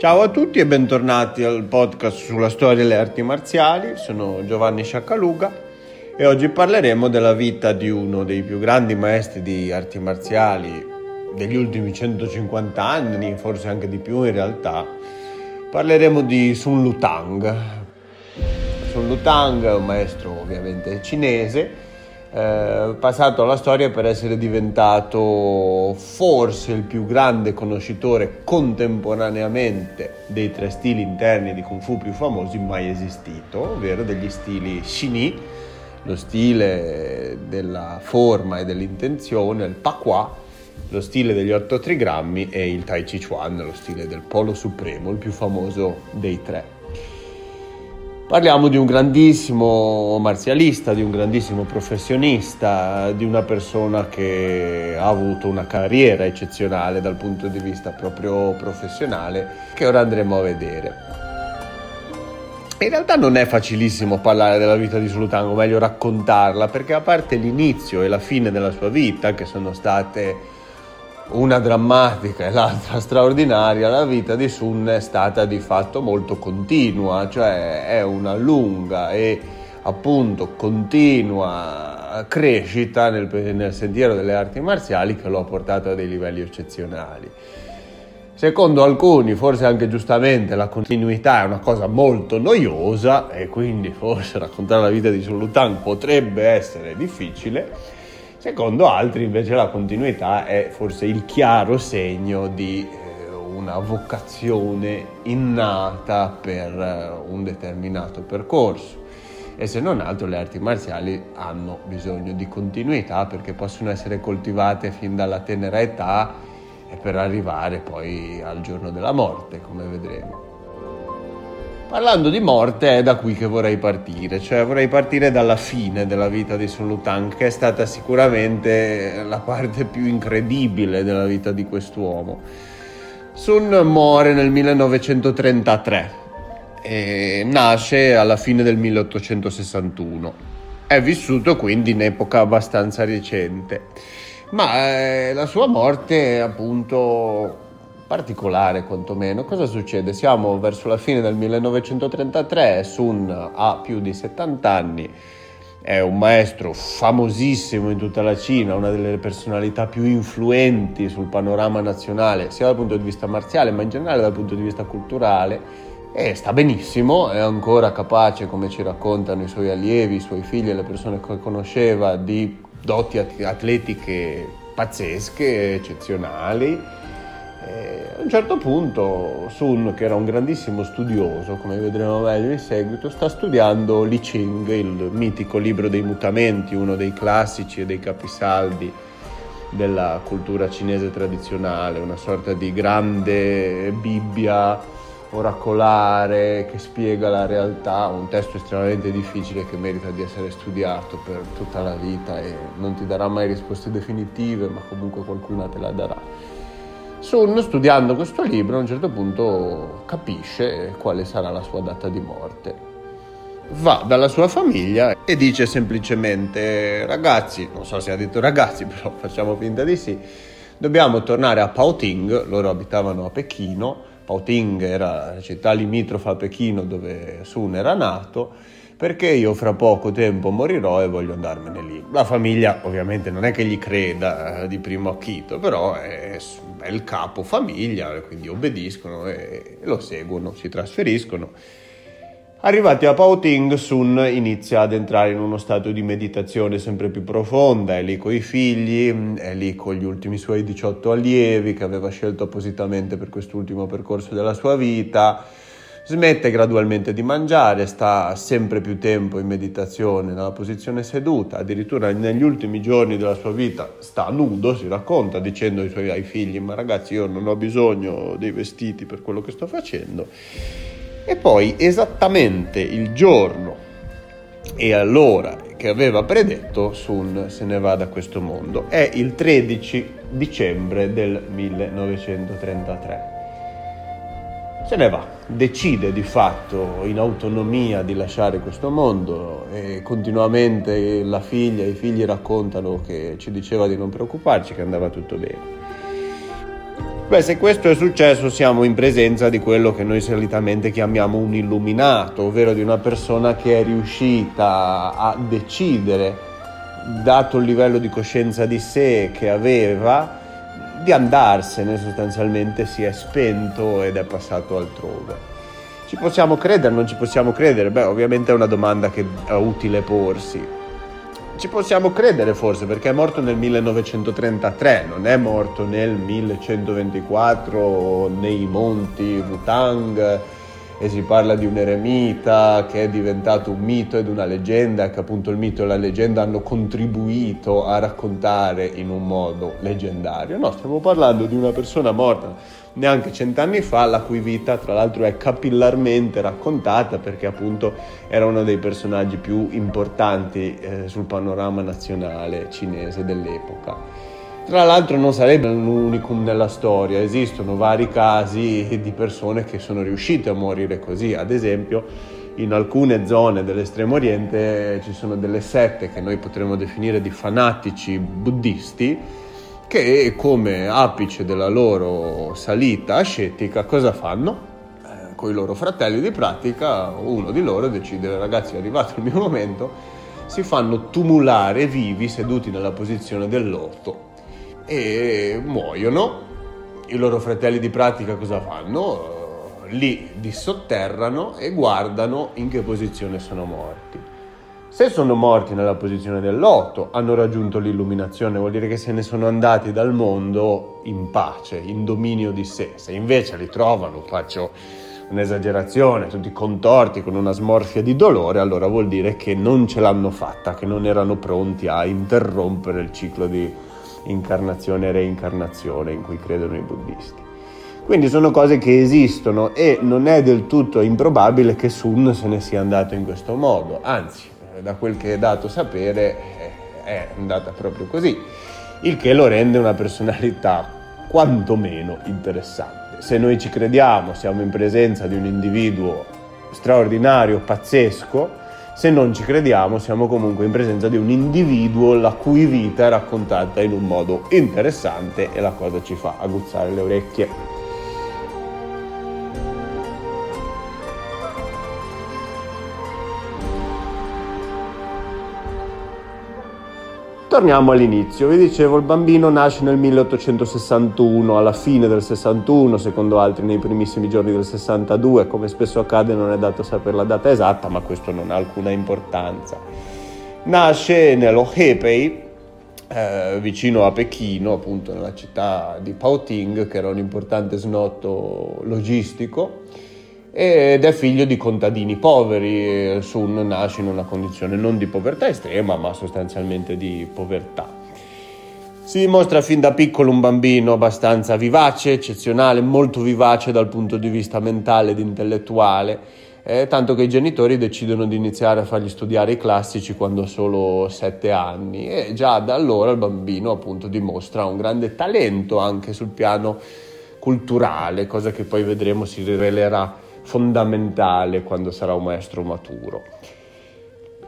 Ciao a tutti e bentornati al podcast sulla storia delle arti marziali. Sono Giovanni Sciaccaluga e oggi parleremo della vita di uno dei più grandi maestri di arti marziali degli ultimi 150 anni, forse anche di più in realtà. Parleremo di Sun Lutang. Sun Lutang è un maestro ovviamente cinese eh, passato alla storia per essere diventato forse il più grande conoscitore contemporaneamente dei tre stili interni di Kung Fu più famosi mai esistito, ovvero degli stili Xini, lo stile della forma e dell'intenzione, il Pakwa, lo stile degli otto trigrammi e il Tai Chi Chuan, lo stile del polo supremo, il più famoso dei tre. Parliamo di un grandissimo marzialista, di un grandissimo professionista, di una persona che ha avuto una carriera eccezionale dal punto di vista proprio professionale, che ora andremo a vedere. In realtà non è facilissimo parlare della vita di Sultango, o meglio raccontarla, perché a parte l'inizio e la fine della sua vita, che sono state una drammatica e l'altra straordinaria, la vita di Sun è stata di fatto molto continua, cioè è una lunga e appunto continua crescita nel, nel sentiero delle arti marziali che lo ha portato a dei livelli eccezionali. Secondo alcuni, forse anche giustamente, la continuità è una cosa molto noiosa e quindi forse raccontare la vita di Sun Lutang potrebbe essere difficile. Secondo altri invece la continuità è forse il chiaro segno di eh, una vocazione innata per eh, un determinato percorso e se non altro le arti marziali hanno bisogno di continuità perché possono essere coltivate fin dalla tenera età e per arrivare poi al giorno della morte, come vedremo. Parlando di morte è da qui che vorrei partire, cioè vorrei partire dalla fine della vita di Sun Lutang, che è stata sicuramente la parte più incredibile della vita di quest'uomo. Sun muore nel 1933 e nasce alla fine del 1861. È vissuto quindi in epoca abbastanza recente, ma eh, la sua morte appunto particolare quantomeno. Cosa succede? Siamo verso la fine del 1933, Sun ha più di 70 anni, è un maestro famosissimo in tutta la Cina, una delle personalità più influenti sul panorama nazionale, sia dal punto di vista marziale, ma in generale dal punto di vista culturale. E sta benissimo, è ancora capace, come ci raccontano i suoi allievi, i suoi figli e le persone che conosceva, di doti atletiche pazzesche, eccezionali e a un certo punto Sun, che era un grandissimo studioso, come vedremo meglio in seguito, sta studiando Li Ching, il mitico libro dei mutamenti, uno dei classici e dei capisaldi della cultura cinese tradizionale, una sorta di grande Bibbia oracolare che spiega la realtà, un testo estremamente difficile che merita di essere studiato per tutta la vita e non ti darà mai risposte definitive, ma comunque qualcuna te la darà. Sun, studiando questo libro, a un certo punto capisce quale sarà la sua data di morte. Va dalla sua famiglia e dice semplicemente ragazzi, non so se ha detto ragazzi, però facciamo finta di sì, dobbiamo tornare a Paoting, loro abitavano a Pechino, Paoting era la città limitrofa a Pechino dove Sun era nato perché io fra poco tempo morirò e voglio andarmene lì. La famiglia ovviamente non è che gli creda eh, di primo acchito, però è, è il capo famiglia, quindi obbediscono e lo seguono, si trasferiscono. Arrivati a Pauting, Sun inizia ad entrare in uno stato di meditazione sempre più profonda, è lì con i figli, è lì con gli ultimi suoi 18 allievi che aveva scelto appositamente per quest'ultimo percorso della sua vita smette gradualmente di mangiare, sta sempre più tempo in meditazione nella posizione seduta, addirittura negli ultimi giorni della sua vita sta nudo, si racconta dicendo ai suoi ai figli ma ragazzi io non ho bisogno dei vestiti per quello che sto facendo. E poi esattamente il giorno e all'ora che aveva predetto Sun se ne va da questo mondo. È il 13 dicembre del 1933 se ne va, decide di fatto in autonomia di lasciare questo mondo e continuamente la figlia e i figli raccontano che ci diceva di non preoccuparci, che andava tutto bene. Beh, se questo è successo siamo in presenza di quello che noi solitamente chiamiamo un illuminato, ovvero di una persona che è riuscita a decidere, dato il livello di coscienza di sé che aveva, di andarsene sostanzialmente, si è spento ed è passato altrove. Ci possiamo credere, non ci possiamo credere? Beh, ovviamente è una domanda che è utile porsi ci possiamo credere forse perché è morto nel 1933, non è morto nel 1124 nei monti Wutang e si parla di un eremita che è diventato un mito ed una leggenda, che appunto il mito e la leggenda hanno contribuito a raccontare in un modo leggendario. No, stiamo parlando di una persona morta neanche cent'anni fa, la cui vita tra l'altro è capillarmente raccontata perché appunto era uno dei personaggi più importanti eh, sul panorama nazionale cinese dell'epoca. Tra l'altro non sarebbe un unicum nella storia, esistono vari casi di persone che sono riuscite a morire così, ad esempio in alcune zone dell'estremo oriente ci sono delle sette che noi potremmo definire di fanatici buddisti che come apice della loro salita ascetica cosa fanno? Eh, con i loro fratelli di pratica uno di loro decide ragazzi è arrivato il mio momento si fanno tumulare vivi seduti nella posizione dell'orto e muoiono i loro fratelli di pratica cosa fanno? li dissotterrano e guardano in che posizione sono morti se sono morti nella posizione dell'otto, hanno raggiunto l'illuminazione, vuol dire che se ne sono andati dal mondo in pace, in dominio di sé. Se invece li trovano, faccio un'esagerazione, tutti contorti con una smorfia di dolore, allora vuol dire che non ce l'hanno fatta, che non erano pronti a interrompere il ciclo di incarnazione e reincarnazione in cui credono i buddisti. Quindi sono cose che esistono e non è del tutto improbabile che Sun se ne sia andato in questo modo, anzi da quel che è dato sapere è andata proprio così, il che lo rende una personalità quantomeno interessante. Se noi ci crediamo, siamo in presenza di un individuo straordinario, pazzesco, se non ci crediamo siamo comunque in presenza di un individuo la cui vita è raccontata in un modo interessante e la cosa ci fa aguzzare le orecchie. Torniamo all'inizio, vi dicevo il bambino nasce nel 1861, alla fine del 61, secondo altri nei primissimi giorni del 62, come spesso accade non è dato sapere la data esatta, ma questo non ha alcuna importanza. Nasce nello Hebei, eh, vicino a Pechino, appunto nella città di Paoting, che era un importante snotto logistico ed è figlio di contadini poveri. Sun nasce in una condizione non di povertà estrema, ma sostanzialmente di povertà. Si dimostra fin da piccolo un bambino abbastanza vivace, eccezionale, molto vivace dal punto di vista mentale ed intellettuale, eh, tanto che i genitori decidono di iniziare a fargli studiare i classici quando ha solo sette anni e già da allora il bambino appunto dimostra un grande talento anche sul piano culturale, cosa che poi vedremo si rivelerà fondamentale quando sarà un maestro maturo.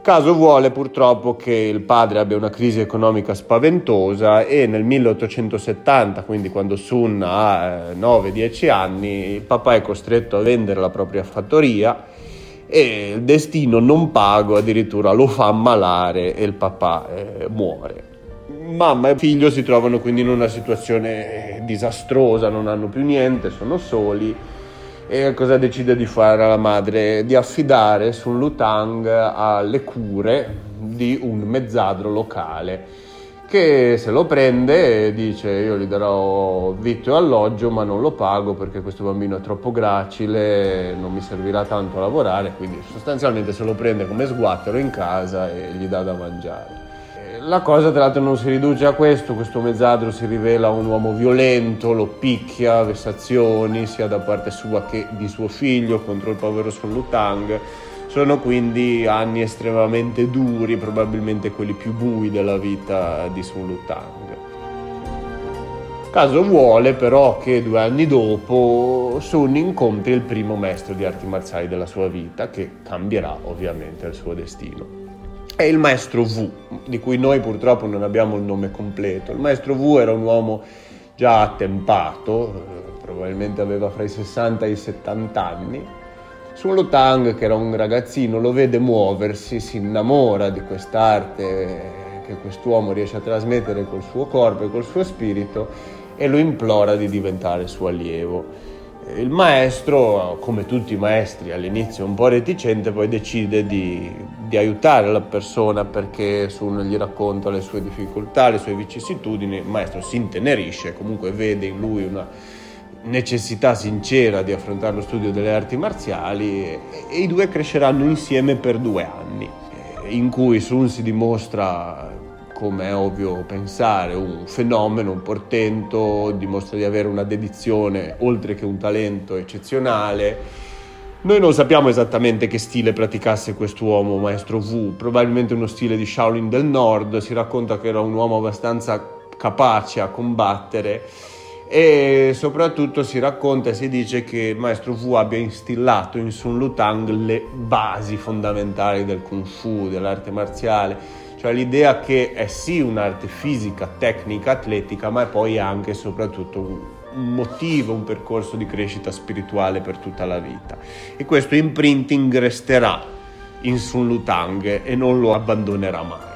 Caso vuole purtroppo che il padre abbia una crisi economica spaventosa e nel 1870, quindi quando Sun ha 9-10 eh, anni, il papà è costretto a vendere la propria fattoria e il destino non pago addirittura lo fa ammalare e il papà eh, muore. Mamma e figlio si trovano quindi in una situazione disastrosa, non hanno più niente, sono soli e cosa decide di fare la madre? Di affidare Sun Lutang alle cure di un mezzadro locale che se lo prende e dice io gli darò vitto e alloggio ma non lo pago perché questo bambino è troppo gracile, non mi servirà tanto a lavorare, quindi sostanzialmente se lo prende come sguattero in casa e gli dà da mangiare. La cosa tra l'altro non si riduce a questo, questo mezzadro si rivela un uomo violento, lo picchia, vessazioni sia da parte sua che di suo figlio contro il povero Sun Lutang. Sono quindi anni estremamente duri, probabilmente quelli più bui della vita di Sun Lutang. Caso vuole però che due anni dopo Sun incontri il primo maestro di arti marziali della sua vita che cambierà ovviamente il suo destino è il maestro V, di cui noi purtroppo non abbiamo il nome completo. Il maestro V era un uomo già attempato, eh, probabilmente aveva fra i 60 e i 70 anni. Sun Lutang, che era un ragazzino, lo vede muoversi, si innamora di quest'arte che quest'uomo riesce a trasmettere col suo corpo e col suo spirito e lo implora di diventare suo allievo. Il maestro, come tutti i maestri, all'inizio un po' reticente, poi decide di, di aiutare la persona perché Sun gli racconta le sue difficoltà, le sue vicissitudini, il maestro si intenerisce, comunque vede in lui una necessità sincera di affrontare lo studio delle arti marziali e, e i due cresceranno insieme per due anni, in cui Sun si dimostra come è ovvio pensare, un fenomeno, un portento, dimostra di avere una dedizione oltre che un talento eccezionale. Noi non sappiamo esattamente che stile praticasse quest'uomo, maestro Wu, probabilmente uno stile di Shaolin del Nord, si racconta che era un uomo abbastanza capace a combattere e soprattutto si racconta e si dice che maestro Wu abbia instillato in Sun Lutang le basi fondamentali del Kung Fu, dell'arte marziale cioè l'idea che è sì un'arte fisica, tecnica, atletica, ma è poi anche e soprattutto un motivo, un percorso di crescita spirituale per tutta la vita. E questo imprinting resterà in Sun Lutang e non lo abbandonerà mai.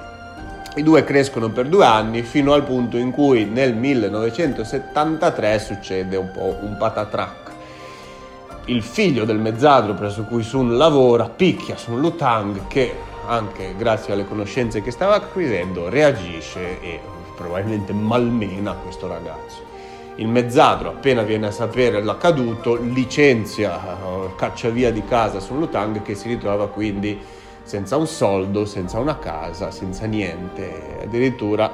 I due crescono per due anni fino al punto in cui nel 1973 succede un po' un patatrac. Il figlio del mezzadro presso cui Sun lavora picchia Sun Lutang che anche grazie alle conoscenze che stava acquisendo, reagisce e probabilmente malmena questo ragazzo. Il mezzadro, appena viene a sapere l'accaduto, licenzia, caccia via di casa Sun Lutang che si ritrova quindi senza un soldo, senza una casa, senza niente. Addirittura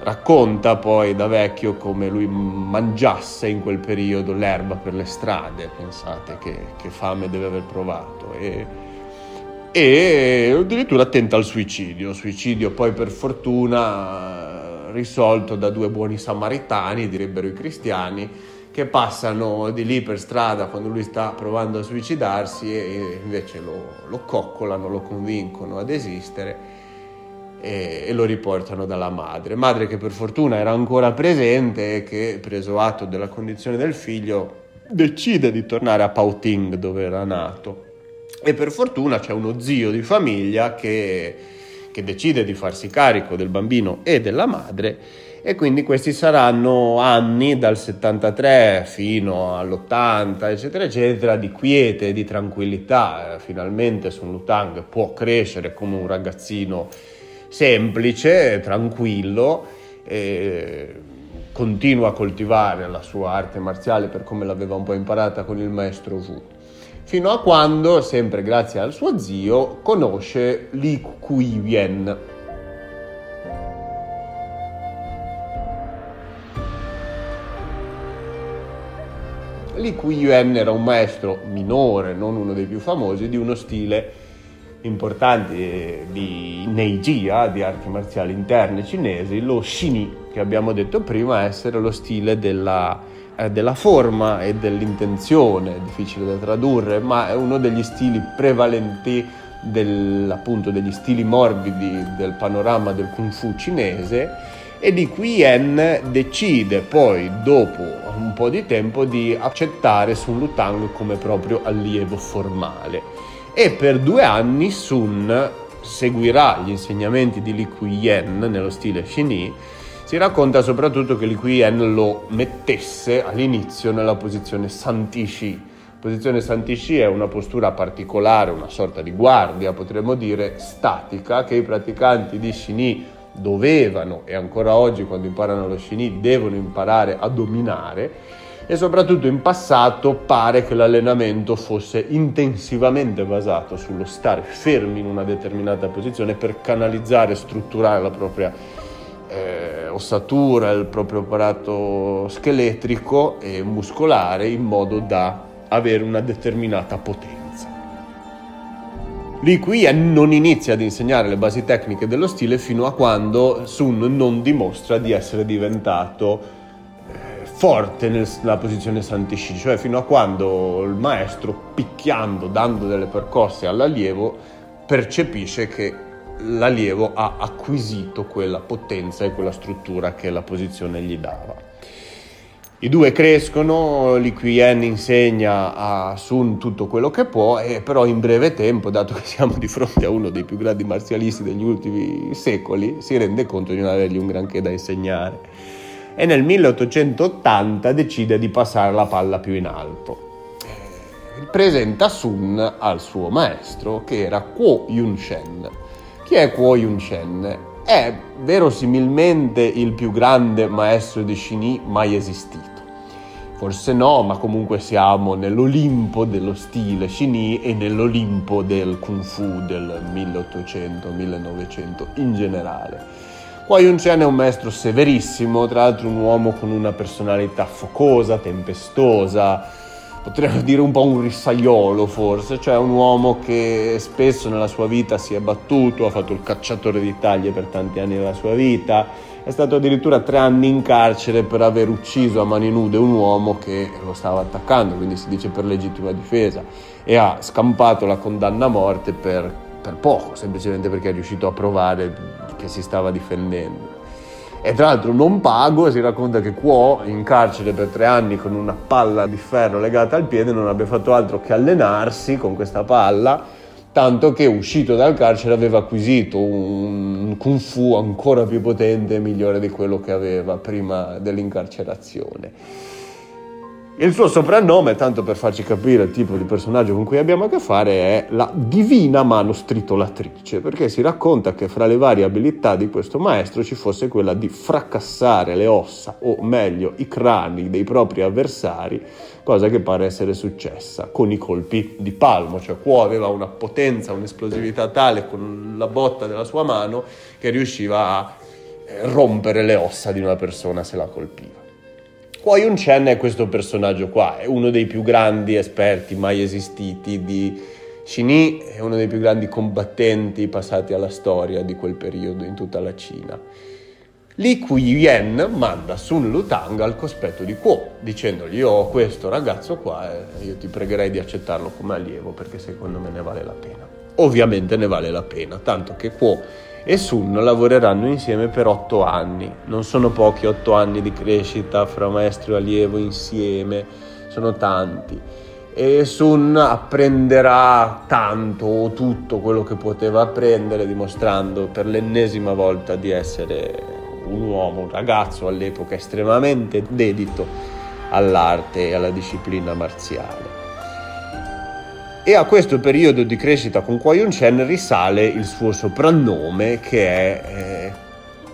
racconta poi da vecchio come lui mangiasse in quel periodo l'erba per le strade, pensate che, che fame deve aver provato. E e addirittura tenta il suicidio, suicidio poi per fortuna risolto da due buoni samaritani, direbbero i cristiani, che passano di lì per strada quando lui sta provando a suicidarsi e invece lo, lo coccolano, lo convincono ad esistere e, e, lo riportano dalla madre. Madre che per fortuna era ancora presente e che, preso atto della condizione del figlio, decide di tornare a Pauting dove era nato e per fortuna c'è uno zio di famiglia che, che decide di farsi carico del bambino e della madre e quindi questi saranno anni dal 73 fino all'80 eccetera eccetera di quiete, di tranquillità. Finalmente Sun Lutang può crescere come un ragazzino semplice, tranquillo continua a coltivare la sua arte marziale per come l'aveva un po' imparata con il maestro Wu fino a quando, sempre grazie al suo zio, conosce Li Kuiyen. Li Kuiyen era un maestro minore, non uno dei più famosi, di uno stile importante di Neijia, di arti marziali interne cinesi, lo Shini, che abbiamo detto prima essere lo stile della eh, della forma e dell'intenzione, difficile da tradurre, ma è uno degli stili prevalenti del, appunto degli stili morbidi del panorama del kung fu cinese e di cui Yen decide poi dopo un po' di tempo di accettare Sun Lutang come proprio allievo formale. E per due anni Sun seguirà gli insegnamenti di Li Kuyen nello stile Xini si racconta soprattutto che Li Kuyen lo mettesse all'inizio nella posizione Santishi. La posizione Santishi è una postura particolare, una sorta di guardia, potremmo dire, statica, che i praticanti di Shini dovevano e ancora oggi quando imparano lo Shini devono imparare a dominare e soprattutto in passato pare che l'allenamento fosse intensivamente basato sullo stare fermi in una determinata posizione per canalizzare e strutturare la propria eh, ossatura, il proprio apparato scheletrico e muscolare in modo da avere una determinata potenza. Li Kui non inizia ad insegnare le basi tecniche dello stile fino a quando Sun non dimostra di essere diventato eh, forte nella posizione Santishi, cioè fino a quando il maestro picchiando, dando delle percosse all'allievo, percepisce che l'allievo ha acquisito quella potenza e quella struttura che la posizione gli dava. I due crescono, Li Kuyen insegna a Sun tutto quello che può, e però in breve tempo, dato che siamo di fronte a uno dei più grandi marzialisti degli ultimi secoli, si rende conto di non avergli un granché da insegnare. E nel 1880 decide di passare la palla più in alto. Presenta Sun al suo maestro, che era Kuo Yun-shen. Chi è Kuo Yun-shen? È verosimilmente il più grande maestro di Shini mai esistito. Forse no, ma comunque siamo nell'Olimpo dello stile Shini e nell'Olimpo del Kung Fu del 1800-1900 in generale. Qua Yun Chen è un maestro severissimo, tra l'altro un uomo con una personalità focosa, tempestosa, potremmo dire un po' un rissagliolo forse, cioè un uomo che spesso nella sua vita si è battuto, ha fatto il cacciatore di taglie per tanti anni della sua vita, è stato addirittura tre anni in carcere per aver ucciso a mani nude un uomo che lo stava attaccando, quindi si dice per legittima difesa, e ha scampato la condanna a morte per, per poco, semplicemente perché è riuscito a provare che si stava difendendo. E tra l'altro non pago si racconta che Quo in carcere per tre anni con una palla di ferro legata al piede non abbia fatto altro che allenarsi con questa palla, tanto che uscito dal carcere aveva acquisito un kung fu ancora più potente e migliore di quello che aveva prima dell'incarcerazione. Il suo soprannome, tanto per farci capire il tipo di personaggio con cui abbiamo a che fare, è la divina mano stritolatrice, perché si racconta che fra le varie abilità di questo maestro ci fosse quella di fracassare le ossa, o meglio i crani dei propri avversari, cosa che pare essere successa con i colpi di palmo, cioè Quo aveva una potenza, un'esplosività tale con la botta della sua mano che riusciva a eh, rompere le ossa di una persona se la colpiva. Poi un Chen è questo personaggio qua, è uno dei più grandi esperti mai esistiti di Xini, è uno dei più grandi combattenti passati alla storia di quel periodo in tutta la Cina. Li Kuyen manda Sun Lutang al cospetto di Kuo, dicendogli io ho questo ragazzo qua e io ti pregherei di accettarlo come allievo perché secondo me ne vale la pena. Ovviamente ne vale la pena, tanto che Kuo e Sun lavoreranno insieme per otto anni. Non sono pochi otto anni di crescita fra maestro e allievo insieme, sono tanti. E Sun apprenderà tanto o tutto quello che poteva apprendere, dimostrando per l'ennesima volta di essere un uomo, un ragazzo all'epoca estremamente dedito all'arte e alla disciplina marziale. E a questo periodo di crescita con Kwai Yun Chen risale il suo soprannome che è eh,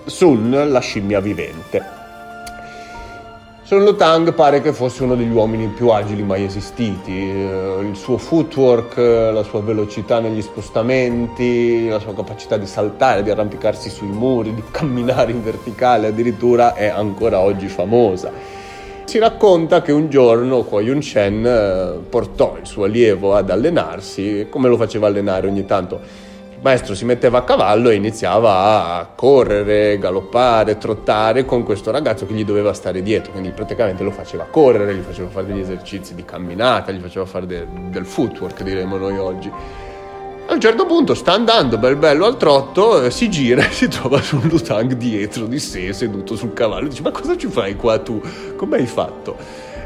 Sun, la scimmia vivente. Sun Lutang pare che fosse uno degli uomini più agili mai esistiti, eh, il suo footwork, la sua velocità negli spostamenti, la sua capacità di saltare, di arrampicarsi sui muri, di camminare in verticale addirittura è ancora oggi famosa si racconta che un giorno Kuo Yun Chen eh, portò il suo allievo ad allenarsi, come lo faceva allenare ogni tanto. Il maestro si metteva a cavallo e iniziava a correre, galoppare, trottare con questo ragazzo che gli doveva stare dietro, quindi praticamente lo faceva correre, gli faceva fare degli esercizi di camminata, gli faceva fare de- del footwork, diremmo noi oggi. A un certo punto sta andando bel bello al trotto, eh, si gira e si trova su un Lutang dietro di sé, seduto sul cavallo. Dice: Ma cosa ci fai qua tu? Come hai fatto?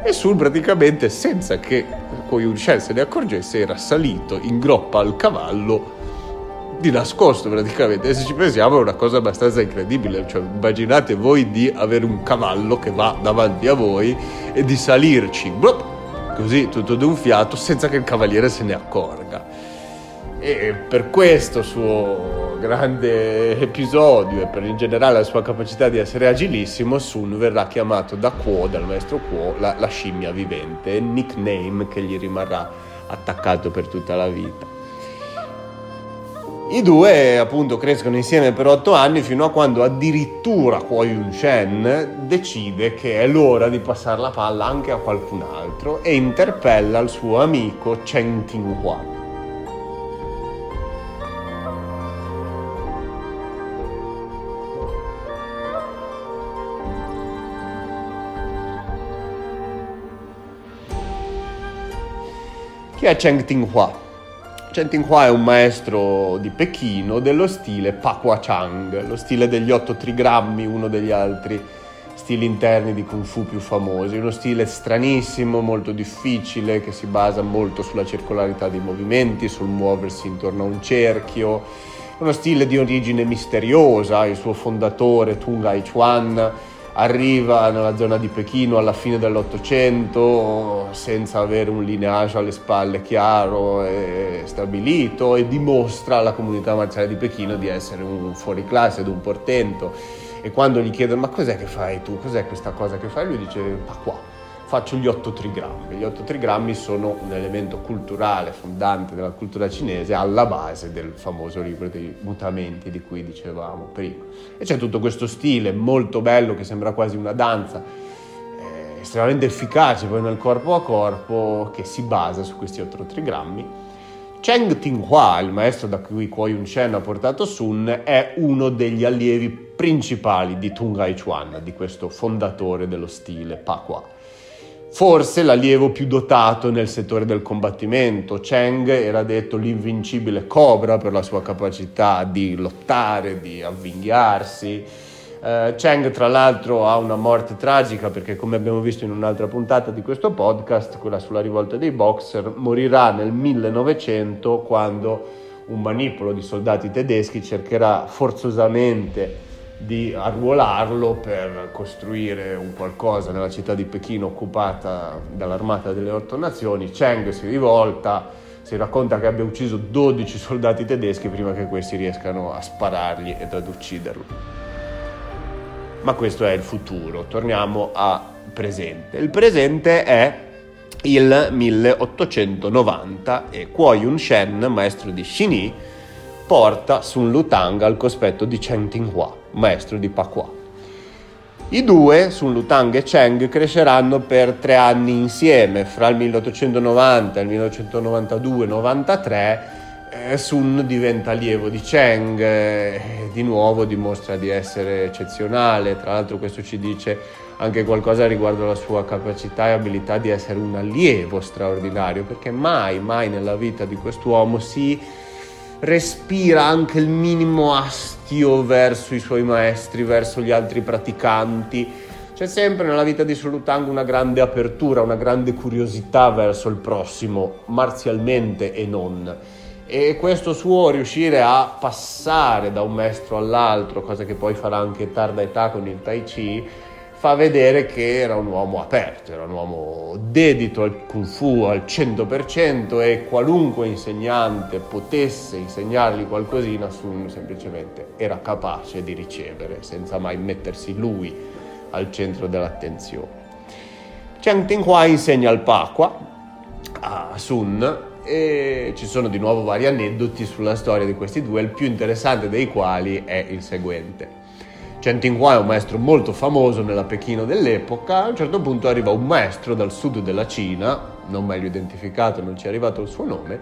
E Sul praticamente, senza che Koyunshen se ne accorgesse, era salito in groppa al cavallo di nascosto praticamente. E se ci pensiamo è una cosa abbastanza incredibile. Cioè, immaginate voi di avere un cavallo che va davanti a voi e di salirci, blop, così tutto d'un fiato, senza che il cavaliere se ne accorga. E per questo suo grande episodio e per in generale la sua capacità di essere agilissimo, Sun verrà chiamato da Quo, dal maestro Quo, la, la scimmia vivente, nickname che gli rimarrà attaccato per tutta la vita. I due appunto crescono insieme per otto anni fino a quando addirittura Kuo Yun Shen decide che è l'ora di passare la palla anche a qualcun altro e interpella il suo amico Chen Tinghua Chi è Cheng Tinghua? Cheng Tinghua è un maestro di Pechino dello stile Pakua Chang, lo stile degli otto trigrammi uno degli altri, stili interni di Kung Fu più famosi, uno stile stranissimo, molto difficile, che si basa molto sulla circolarità dei movimenti, sul muoversi intorno a un cerchio, uno stile di origine misteriosa, il suo fondatore Tung Hai Chuan arriva nella zona di Pechino alla fine dell'Ottocento senza avere un lineage alle spalle chiaro e stabilito e dimostra alla comunità marziale di Pechino di essere un fuoriclasse ed un portento. E quando gli chiedono ma cos'è che fai tu, cos'è questa cosa che fai, lui dice ma qua faccio gli 8 trigrammi. Gli 8 trigrammi sono un elemento culturale fondante della cultura cinese alla base del famoso libro dei mutamenti di cui dicevamo prima. E c'è tutto questo stile molto bello che sembra quasi una danza, eh, estremamente efficace poi nel corpo a corpo, che si basa su questi 8 trigrammi. Cheng Tinghua, il maestro da cui Kuo Yun Shen ha portato Sun, è uno degli allievi principali di Tung Hai Chuan, di questo fondatore dello stile Pa Qua forse l'allievo più dotato nel settore del combattimento. Cheng era detto l'invincibile Cobra per la sua capacità di lottare, di avvinghiarsi. Uh, Cheng tra l'altro ha una morte tragica perché come abbiamo visto in un'altra puntata di questo podcast, quella sulla rivolta dei boxer, morirà nel 1900 quando un manipolo di soldati tedeschi cercherà forzosamente di arruolarlo per costruire un qualcosa nella città di Pechino occupata dall'armata delle otto nazioni. Cheng si rivolta, si racconta che abbia ucciso 12 soldati tedeschi prima che questi riescano a sparargli ed ad ucciderlo. Ma questo è il futuro, torniamo al presente. Il presente è il 1890 e Kuo Yun Shen, maestro di Xini, porta Sun Lutang al cospetto di Chen Tinghua, maestro di Pakua. I due, Sun Lutang e Cheng, cresceranno per tre anni insieme, fra il 1890 e il 1992-93 eh, Sun diventa allievo di Cheng, eh, di nuovo dimostra di essere eccezionale, tra l'altro questo ci dice anche qualcosa riguardo la sua capacità e abilità di essere un allievo straordinario, perché mai, mai nella vita di quest'uomo si respira anche il minimo astio verso i suoi maestri, verso gli altri praticanti. C'è sempre nella vita di Solutang una grande apertura, una grande curiosità verso il prossimo, marzialmente e non. E questo suo riuscire a passare da un maestro all'altro, cosa che poi farà anche tarda età con il Tai Chi, fa vedere che era un uomo aperto, era un uomo dedito al kung fu al 100% e qualunque insegnante potesse insegnargli qualcosina, Sun semplicemente era capace di ricevere senza mai mettersi lui al centro dell'attenzione. Chang Tinghua insegna il Pakwa a Sun e ci sono di nuovo vari aneddoti sulla storia di questi due, il più interessante dei quali è il seguente. Chen Tinghua è un maestro molto famoso nella Pechino dell'epoca, a un certo punto arriva un maestro dal sud della Cina, non meglio identificato, non ci è arrivato il suo nome,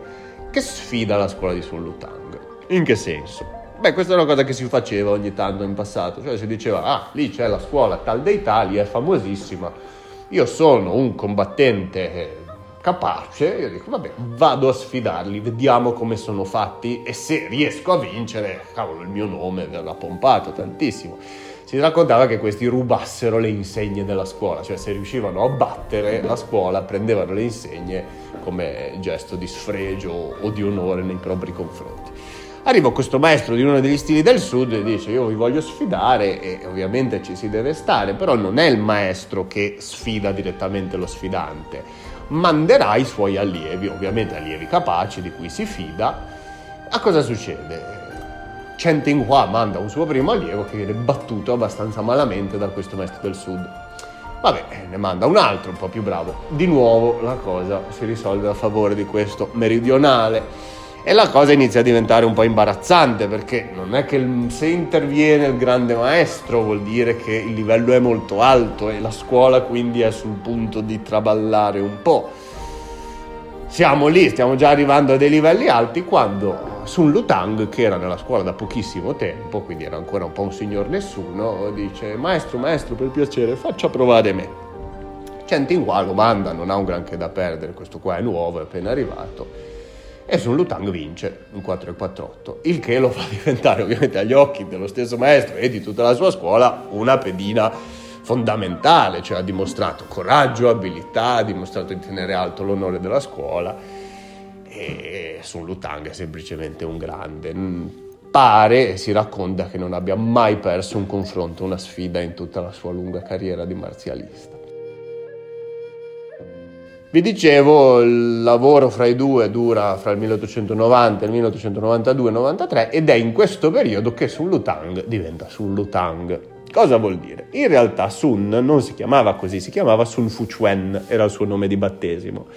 che sfida la scuola di Sun Lutang. In che senso? Beh, questa è una cosa che si faceva ogni tanto in passato, cioè si diceva, ah, lì c'è la scuola tal dei tali, è famosissima, io sono un combattente capace, io dico vabbè vado a sfidarli, vediamo come sono fatti e se riesco a vincere, cavolo il mio nome verrà pompato tantissimo. Si raccontava che questi rubassero le insegne della scuola, cioè se riuscivano a battere la scuola prendevano le insegne come gesto di sfregio o di onore nei propri confronti. Arriva questo maestro di uno degli stili del sud e dice io vi voglio sfidare e ovviamente ci si deve stare, però non è il maestro che sfida direttamente lo sfidante manderà i suoi allievi, ovviamente allievi capaci di cui si fida. A cosa succede? Chen Tinghua manda un suo primo allievo che viene battuto abbastanza malamente da questo maestro del sud. Vabbè, ne manda un altro un po' più bravo. Di nuovo la cosa si risolve a favore di questo meridionale e la cosa inizia a diventare un po' imbarazzante perché non è che se interviene il grande maestro vuol dire che il livello è molto alto e la scuola quindi è sul punto di traballare un po'. Siamo lì, stiamo già arrivando a dei livelli alti quando Sun Lutang, che era nella scuola da pochissimo tempo, quindi era ancora un po' un signor nessuno, dice maestro, maestro, per piacere, faccia provare me. Chen Tinghua lo manda, non ha un granché da perdere, questo qua è nuovo, è appena arrivato e Sun Lutang vince un 4-4-8, il che lo fa diventare ovviamente agli occhi dello stesso maestro e di tutta la sua scuola una pedina fondamentale, cioè ha dimostrato coraggio, abilità, ha dimostrato di tenere alto l'onore della scuola e Sun Lutang è semplicemente un grande. Mm, pare e si racconta che non abbia mai perso un confronto, una sfida in tutta la sua lunga carriera di marzialista. Vi dicevo, il lavoro fra i due dura fra il 1890 e il 1892-93 ed è in questo periodo che Sun Lutang diventa Sun Lutang. Cosa vuol dire? In realtà Sun non si chiamava così, si chiamava Sun Fuchuen, era il suo nome di battesimo.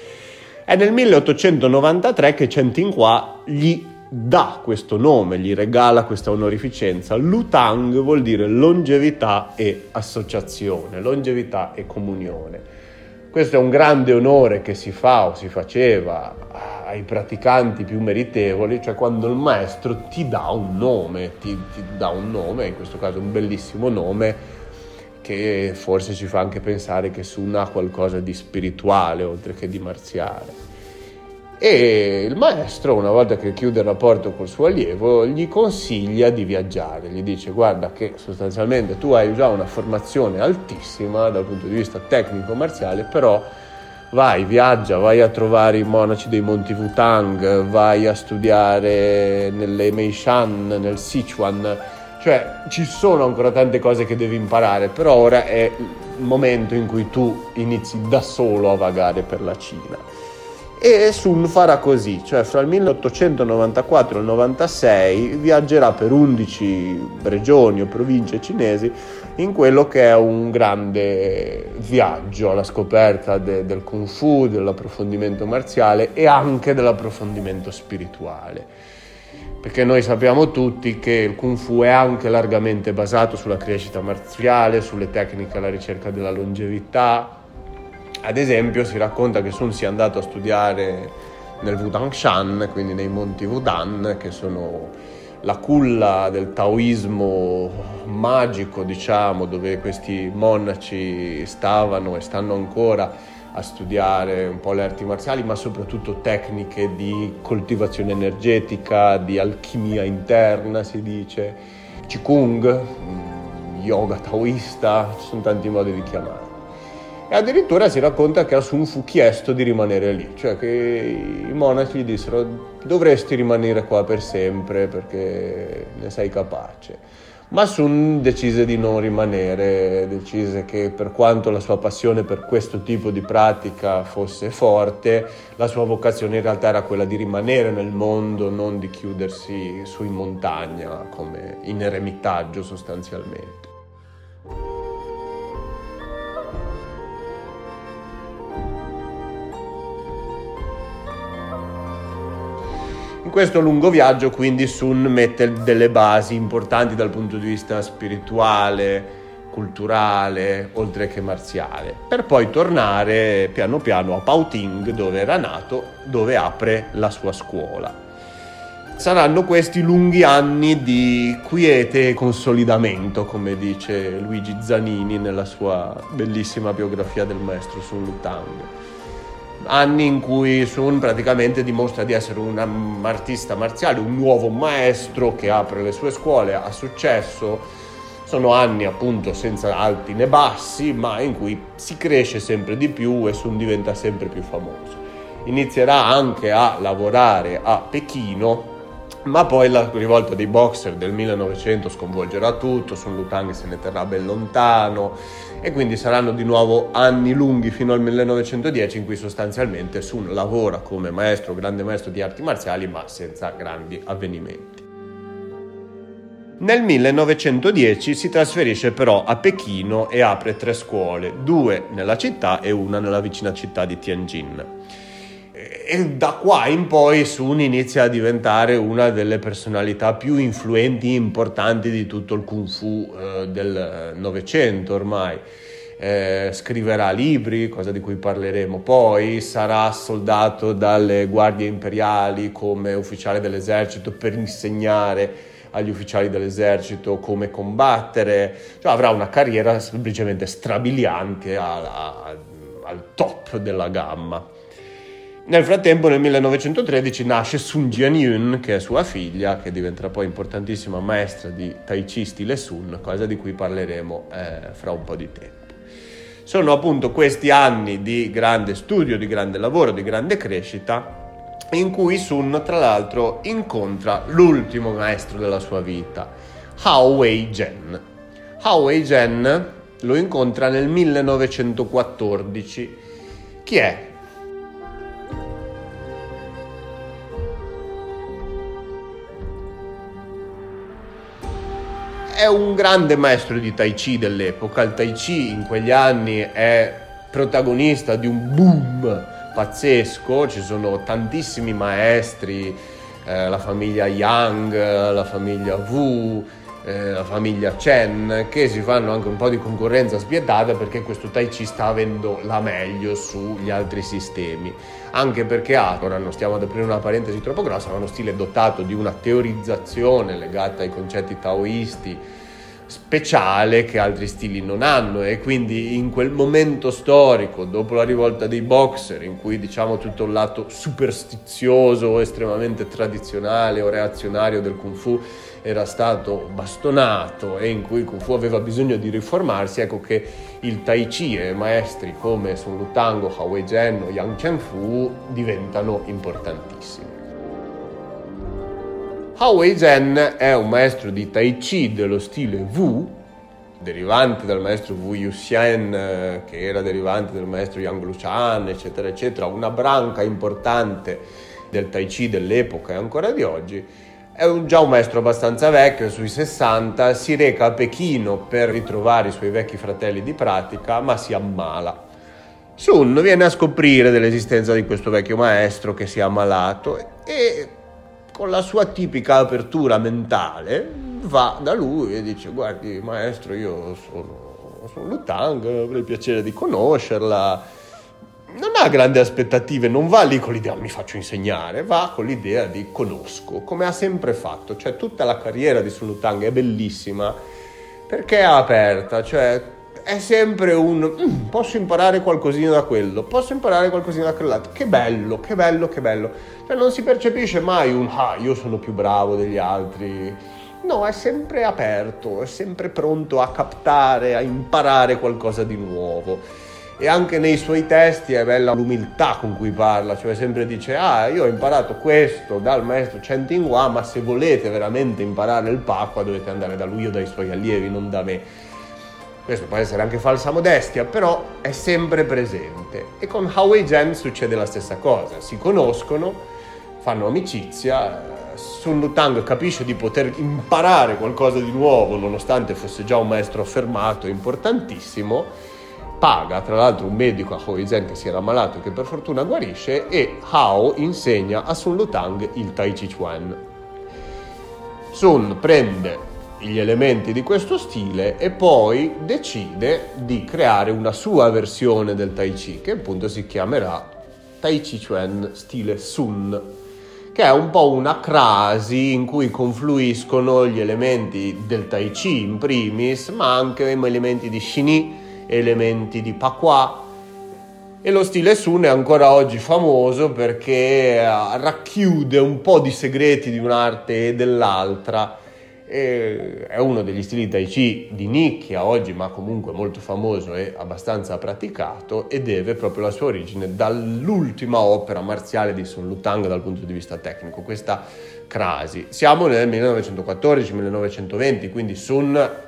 È nel 1893 che Chen Tinghua gli dà questo nome, gli regala questa onorificenza. Lutang vuol dire longevità e associazione, longevità e comunione. Questo è un grande onore che si fa o si faceva ai praticanti più meritevoli, cioè quando il maestro ti dà un nome, ti, ti dà un nome, in questo caso un bellissimo nome, che forse ci fa anche pensare che Sun ha qualcosa di spirituale oltre che di marziale. E il maestro, una volta che chiude il rapporto col suo allievo, gli consiglia di viaggiare, gli dice guarda che sostanzialmente tu hai già una formazione altissima dal punto di vista tecnico-marziale, però vai, viaggia, vai a trovare i monaci dei Monti Wutang, vai a studiare nelle Meishan, nel Sichuan, cioè ci sono ancora tante cose che devi imparare, però ora è il momento in cui tu inizi da solo a vagare per la Cina. E Sun farà così, cioè fra il 1894 e il 96 viaggerà per 11 regioni o province cinesi in quello che è un grande viaggio alla scoperta de, del kung fu, dell'approfondimento marziale e anche dell'approfondimento spirituale. Perché noi sappiamo tutti che il kung fu è anche largamente basato sulla crescita marziale, sulle tecniche alla ricerca della longevità, ad esempio si racconta che Sun sia andato a studiare nel Wudangshan, quindi nei monti Wudan, che sono la culla del taoismo magico, diciamo, dove questi monaci stavano e stanno ancora a studiare un po' le arti marziali, ma soprattutto tecniche di coltivazione energetica, di alchimia interna, si dice, Qigong, yoga taoista, ci sono tanti modi di chiamarlo. E addirittura si racconta che a Sun fu chiesto di rimanere lì, cioè che i monaci gli dissero dovresti rimanere qua per sempre perché ne sei capace. Ma Sun decise di non rimanere, decise che per quanto la sua passione per questo tipo di pratica fosse forte, la sua vocazione in realtà era quella di rimanere nel mondo, non di chiudersi su in montagna come in eremitaggio sostanzialmente. In questo lungo viaggio quindi Sun mette delle basi importanti dal punto di vista spirituale, culturale, oltre che marziale, per poi tornare piano piano a Pauting dove era nato, dove apre la sua scuola. Saranno questi lunghi anni di quiete e consolidamento, come dice Luigi Zanini nella sua bellissima biografia del maestro Sun Lutang anni in cui Sun praticamente dimostra di essere un artista marziale, un nuovo maestro che apre le sue scuole, ha successo. Sono anni appunto senza alti né bassi, ma in cui si cresce sempre di più e Sun diventa sempre più famoso. Inizierà anche a lavorare a Pechino, ma poi la rivolta dei boxer del 1900 sconvolgerà tutto, Sun Lutang se ne terrà ben lontano e quindi saranno di nuovo anni lunghi fino al 1910 in cui sostanzialmente Sun lavora come maestro, grande maestro di arti marziali ma senza grandi avvenimenti. Nel 1910 si trasferisce però a Pechino e apre tre scuole, due nella città e una nella vicina città di Tianjin e da qua in poi Sun inizia a diventare una delle personalità più influenti e importanti di tutto il kung fu eh, del Novecento ormai. Eh, scriverà libri, cosa di cui parleremo poi, sarà soldato dalle guardie imperiali come ufficiale dell'esercito per insegnare agli ufficiali dell'esercito come combattere, cioè avrà una carriera semplicemente strabiliante al, al top della gamma. Nel frattempo, nel 1913, nasce Sun Jianyun, che è sua figlia, che diventerà poi importantissima maestra di Tai Chi stile Sun, cosa di cui parleremo eh, fra un po' di tempo. Sono appunto questi anni di grande studio, di grande lavoro, di grande crescita in cui Sun tra l'altro incontra l'ultimo maestro della sua vita, Hao Wei Zhen. Hao Wei Zhen lo incontra nel 1914. Chi è? È un grande maestro di Tai Chi dell'epoca. Il Tai Chi in quegli anni è protagonista di un boom pazzesco, ci sono tantissimi maestri, eh, la famiglia Yang, la famiglia Wu, eh, la famiglia Chen, che si fanno anche un po' di concorrenza spietata perché questo Tai Chi sta avendo la meglio sugli altri sistemi. Anche perché ha, ora non stiamo ad aprire una parentesi troppo grossa, ma uno stile dotato di una teorizzazione legata ai concetti taoisti, speciale che altri stili non hanno. E quindi in quel momento storico, dopo la rivolta dei boxer, in cui diciamo tutto il lato superstizioso, estremamente tradizionale o reazionario del kung fu era stato bastonato e in cui Kung Fu aveva bisogno di riformarsi, ecco che il Tai Chi e maestri come Sun Lutang, Hao Wei Zhen o Yang Chen Fu diventano importantissimi. Hao Wei Zhen è un maestro di Tai Chi dello stile Wu, derivante dal maestro Wu Yuxian, eh, che era derivante dal maestro Yang Luchan, eccetera, eccetera, una branca importante del Tai Chi dell'epoca e ancora di oggi. È un, già un maestro abbastanza vecchio, sui 60, si reca a Pechino per ritrovare i suoi vecchi fratelli di pratica, ma si ammala. Sun viene a scoprire dell'esistenza di questo vecchio maestro che si è ammalato e con la sua tipica apertura mentale va da lui e dice guardi maestro io sono, sono Lutang, avrei piacere di conoscerla. Non ha grandi aspettative, non va lì con l'idea mi faccio insegnare, va con l'idea di conosco, come ha sempre fatto. Cioè tutta la carriera di Sun Lutang è bellissima perché è aperta, cioè è sempre un mm, posso imparare qualcosina da quello, posso imparare qualcosina da quell'altro. Che bello, che bello, che bello. Cioè non si percepisce mai un ah, io sono più bravo degli altri. No, è sempre aperto, è sempre pronto a captare, a imparare qualcosa di nuovo. E anche nei suoi testi è bella l'umiltà con cui parla, cioè sempre dice ah io ho imparato questo dal maestro Chen Tinghua, ma se volete veramente imparare il Pacqua dovete andare da lui o dai suoi allievi, non da me questo può essere anche falsa modestia, però è sempre presente. E con Howie Jen succede la stessa cosa, si conoscono, fanno amicizia, Sun Lutang capisce di poter imparare qualcosa di nuovo nonostante fosse già un maestro affermato importantissimo, paga tra l'altro un medico a Howie Zen che si era ammalato e che per fortuna guarisce e Hao insegna a Sun Lutang il Tai Chi Chuan. Sun prende gli elementi di questo stile e poi decide di creare una sua versione del Tai Chi che appunto si chiamerà Tai Chi Chuan stile Sun che è un po' una crasi in cui confluiscono gli elementi del Tai Chi in primis ma anche elementi di Shini elementi di Pakwa e lo stile Sun è ancora oggi famoso perché racchiude un po' di segreti di un'arte e dell'altra è uno degli stili Tai Chi di nicchia oggi, ma comunque molto famoso e abbastanza praticato, e deve proprio la sua origine dall'ultima opera marziale di Sun Lutang dal punto di vista tecnico, questa crasi. Siamo nel 1914-1920, quindi Sun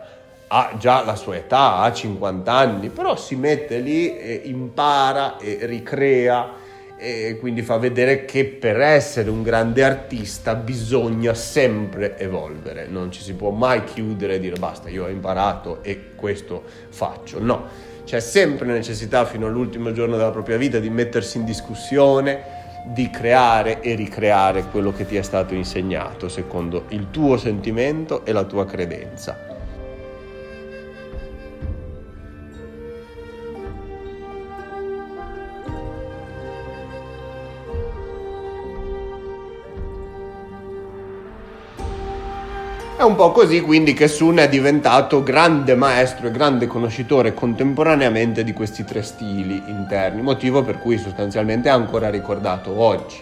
ha già la sua età, ha 50 anni, però si mette lì e impara e ricrea e quindi fa vedere che per essere un grande artista bisogna sempre evolvere, non ci si può mai chiudere e dire basta, io ho imparato e questo faccio, no, c'è sempre necessità fino all'ultimo giorno della propria vita di mettersi in discussione, di creare e ricreare quello che ti è stato insegnato secondo il tuo sentimento e la tua credenza. È un po' così quindi che Sun è diventato grande maestro e grande conoscitore contemporaneamente di questi tre stili interni, motivo per cui sostanzialmente è ancora ricordato oggi.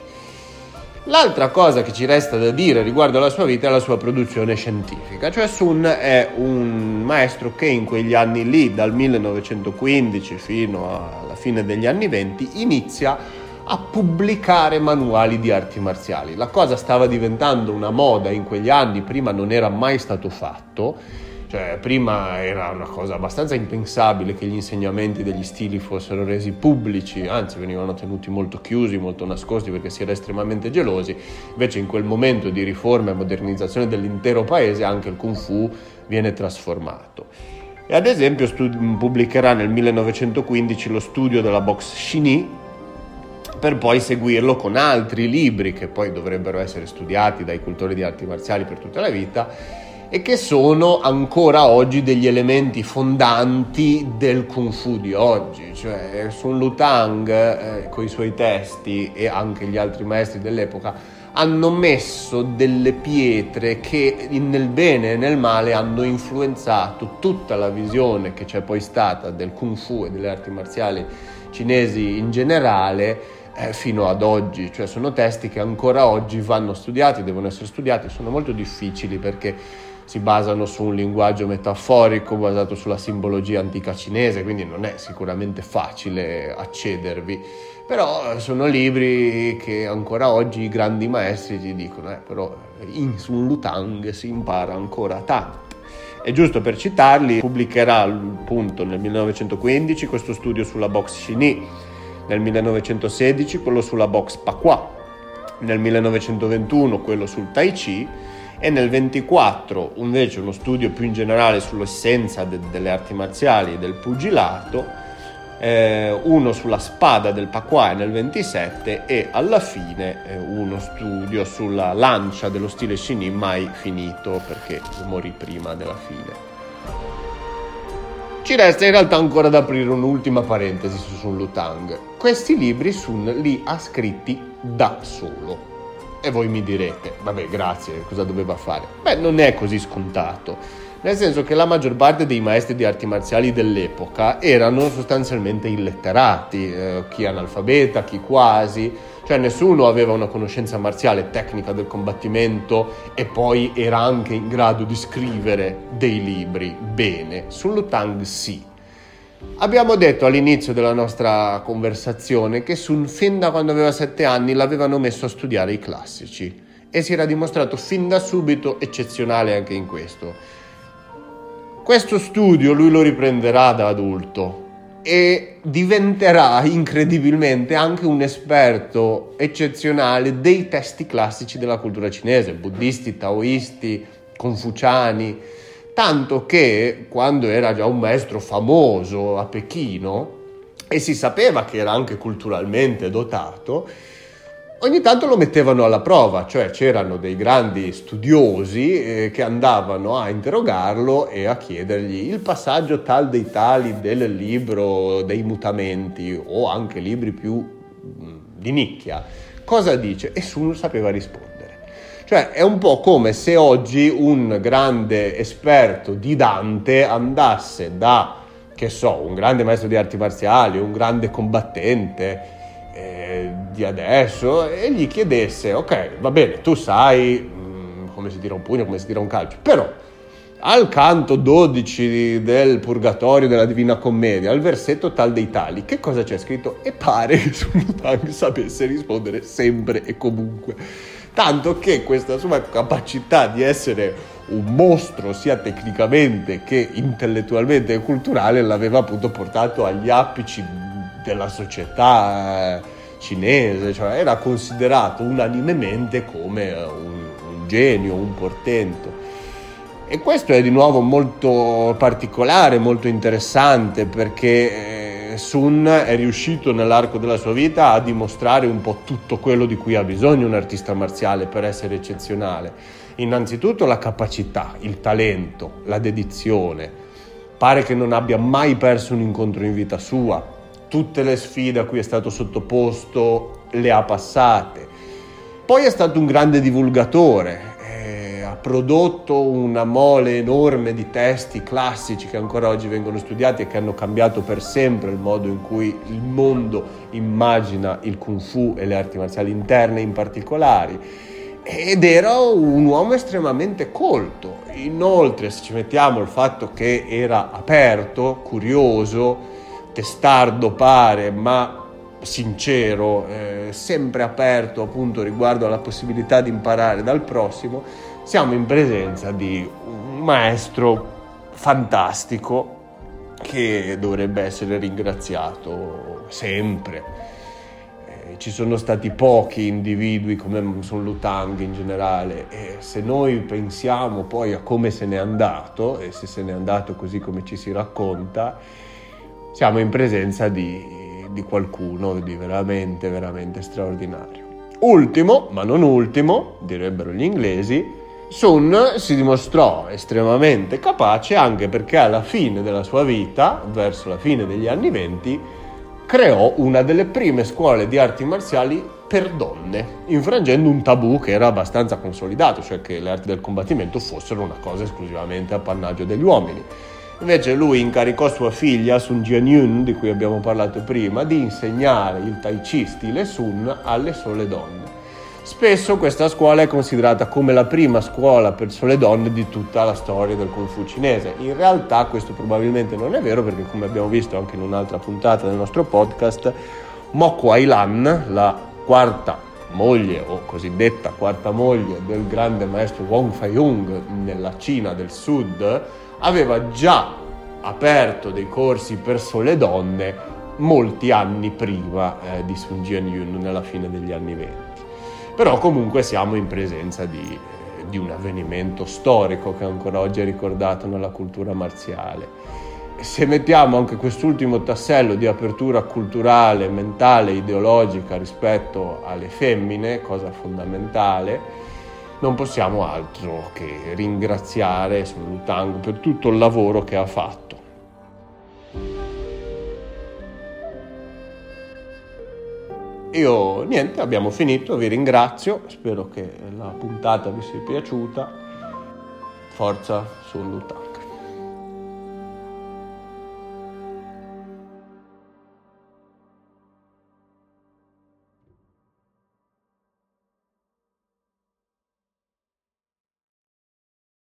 L'altra cosa che ci resta da dire riguardo alla sua vita è la sua produzione scientifica, cioè Sun è un maestro che in quegli anni lì, dal 1915 fino alla fine degli anni 20, inizia a pubblicare manuali di arti marziali. La cosa stava diventando una moda in quegli anni, prima non era mai stato fatto cioè, prima era una cosa abbastanza impensabile che gli insegnamenti degli stili fossero resi pubblici, anzi venivano tenuti molto chiusi, molto nascosti perché si era estremamente gelosi. Invece in quel momento di riforma e modernizzazione dell'intero paese anche il Kung Fu viene trasformato. E ad esempio studi- pubblicherà nel 1915 lo studio della box Shini, per poi seguirlo con altri libri che poi dovrebbero essere studiati dai cultori di arti marziali per tutta la vita e che sono ancora oggi degli elementi fondanti del kung fu di oggi, cioè Sun Lutang eh, con i suoi testi e anche gli altri maestri dell'epoca hanno messo delle pietre che nel bene e nel male hanno influenzato tutta la visione che c'è poi stata del kung fu e delle arti marziali cinesi in generale eh, fino ad oggi, cioè sono testi che ancora oggi vanno studiati, devono essere studiati, sono molto difficili perché si basano su un linguaggio metaforico basato sulla simbologia antica cinese, quindi non è sicuramente facile accedervi, però sono libri che ancora oggi i grandi maestri ti dicono, eh, però in Sun Lutang si impara ancora tanto. E giusto per citarli, pubblicherà appunto nel 1915 questo studio sulla box Xini, nel 1916 quello sulla box Pakwa, nel 1921 quello sul Tai Chi e nel 24 invece uno studio più in generale sull'essenza de- delle arti marziali e del pugilato, eh, uno sulla spada del Paquai nel 27 e alla fine eh, uno studio sulla lancia dello stile Shinin mai finito perché morì prima della fine. Ci resta in realtà ancora da aprire un'ultima parentesi su Sun Lutang. Questi libri Sun li ha scritti da solo e voi mi direte, vabbè, grazie, cosa doveva fare? Beh, non è così scontato. Nel senso che la maggior parte dei maestri di arti marziali dell'epoca erano sostanzialmente illetterati, eh, chi analfabeta, chi quasi, cioè nessuno aveva una conoscenza marziale tecnica del combattimento e poi era anche in grado di scrivere dei libri bene. Sun Tang sì, Abbiamo detto all'inizio della nostra conversazione che Sun fin da quando aveva sette anni l'avevano messo a studiare i classici e si era dimostrato fin da subito eccezionale anche in questo. Questo studio lui lo riprenderà da adulto e diventerà incredibilmente anche un esperto eccezionale dei testi classici della cultura cinese, buddisti, taoisti, confuciani tanto che quando era già un maestro famoso a Pechino e si sapeva che era anche culturalmente dotato, ogni tanto lo mettevano alla prova, cioè c'erano dei grandi studiosi eh, che andavano a interrogarlo e a chiedergli il passaggio tal dei tali del libro dei mutamenti o anche libri più mm, di nicchia. Cosa dice? E nessuno sapeva rispondere. Cioè è un po' come se oggi un grande esperto di Dante andasse da, che so, un grande maestro di arti marziali, un grande combattente eh, di adesso e gli chiedesse, ok, va bene, tu sai mh, mm, come si tira un pugno, come si tira un calcio, però al canto 12 del Purgatorio della Divina Commedia, al versetto tal dei tali, che cosa c'è scritto? E pare che Sultan sapesse rispondere sempre e comunque tanto che questa sua capacità di essere un mostro sia tecnicamente che intellettualmente e culturale l'aveva appunto portato agli apici della società eh, cinese, cioè era considerato unanimemente come un, un genio, un portento. E questo è di nuovo molto particolare, molto interessante perché Sun è riuscito nell'arco della sua vita a dimostrare un po' tutto quello di cui ha bisogno un artista marziale per essere eccezionale. Innanzitutto la capacità, il talento, la dedizione. Pare che non abbia mai perso un incontro in vita sua. Tutte le sfide a cui è stato sottoposto le ha passate. Poi è stato un grande divulgatore, prodotto una mole enorme di testi classici che ancora oggi vengono studiati e che hanno cambiato per sempre il modo in cui il mondo immagina il kung fu e le arti marziali interne in particolare. Ed era un uomo estremamente colto. Inoltre, se ci mettiamo il fatto che era aperto, curioso, testardo pare, ma sincero, eh, sempre aperto appunto riguardo alla possibilità di imparare dal prossimo, siamo in presenza di un maestro fantastico che dovrebbe essere ringraziato sempre. Eh, ci sono stati pochi individui come Sun Lutang in generale e se noi pensiamo poi a come se n'è andato e se se n'è andato così come ci si racconta, siamo in presenza di di qualcuno di veramente, veramente straordinario. Ultimo, ma non ultimo, direbbero gli inglesi, Sun si dimostrò estremamente capace anche perché alla fine della sua vita, verso la fine degli anni venti, creò una delle prime scuole di arti marziali per donne, infrangendo un tabù che era abbastanza consolidato, cioè che le arti del combattimento fossero una cosa esclusivamente appannaggio degli uomini. Invece lui incaricò sua figlia Sun Jianyun, di cui abbiamo parlato prima, di insegnare il Tai Chi stile Sun alle sole donne. Spesso questa scuola è considerata come la prima scuola per sole donne di tutta la storia del Kung Fu cinese. In realtà questo probabilmente non è vero perché come abbiamo visto anche in un'altra puntata del nostro podcast, Moko Ailan, la quarta moglie o cosiddetta quarta moglie del grande maestro Wong Fei-hung nella Cina del Sud, aveva già aperto dei corsi per sole donne molti anni prima eh, di Sun Jian-yun nella fine degli anni 20. Però comunque siamo in presenza di, di un avvenimento storico che ancora oggi è ricordato nella cultura marziale. Se mettiamo anche quest'ultimo tassello di apertura culturale, mentale, ideologica rispetto alle femmine, cosa fondamentale, non possiamo altro che ringraziare Sun Lutang per tutto il lavoro che ha fatto. Io niente, abbiamo finito, vi ringrazio, spero che la puntata vi sia piaciuta. Forza Sun Lutang.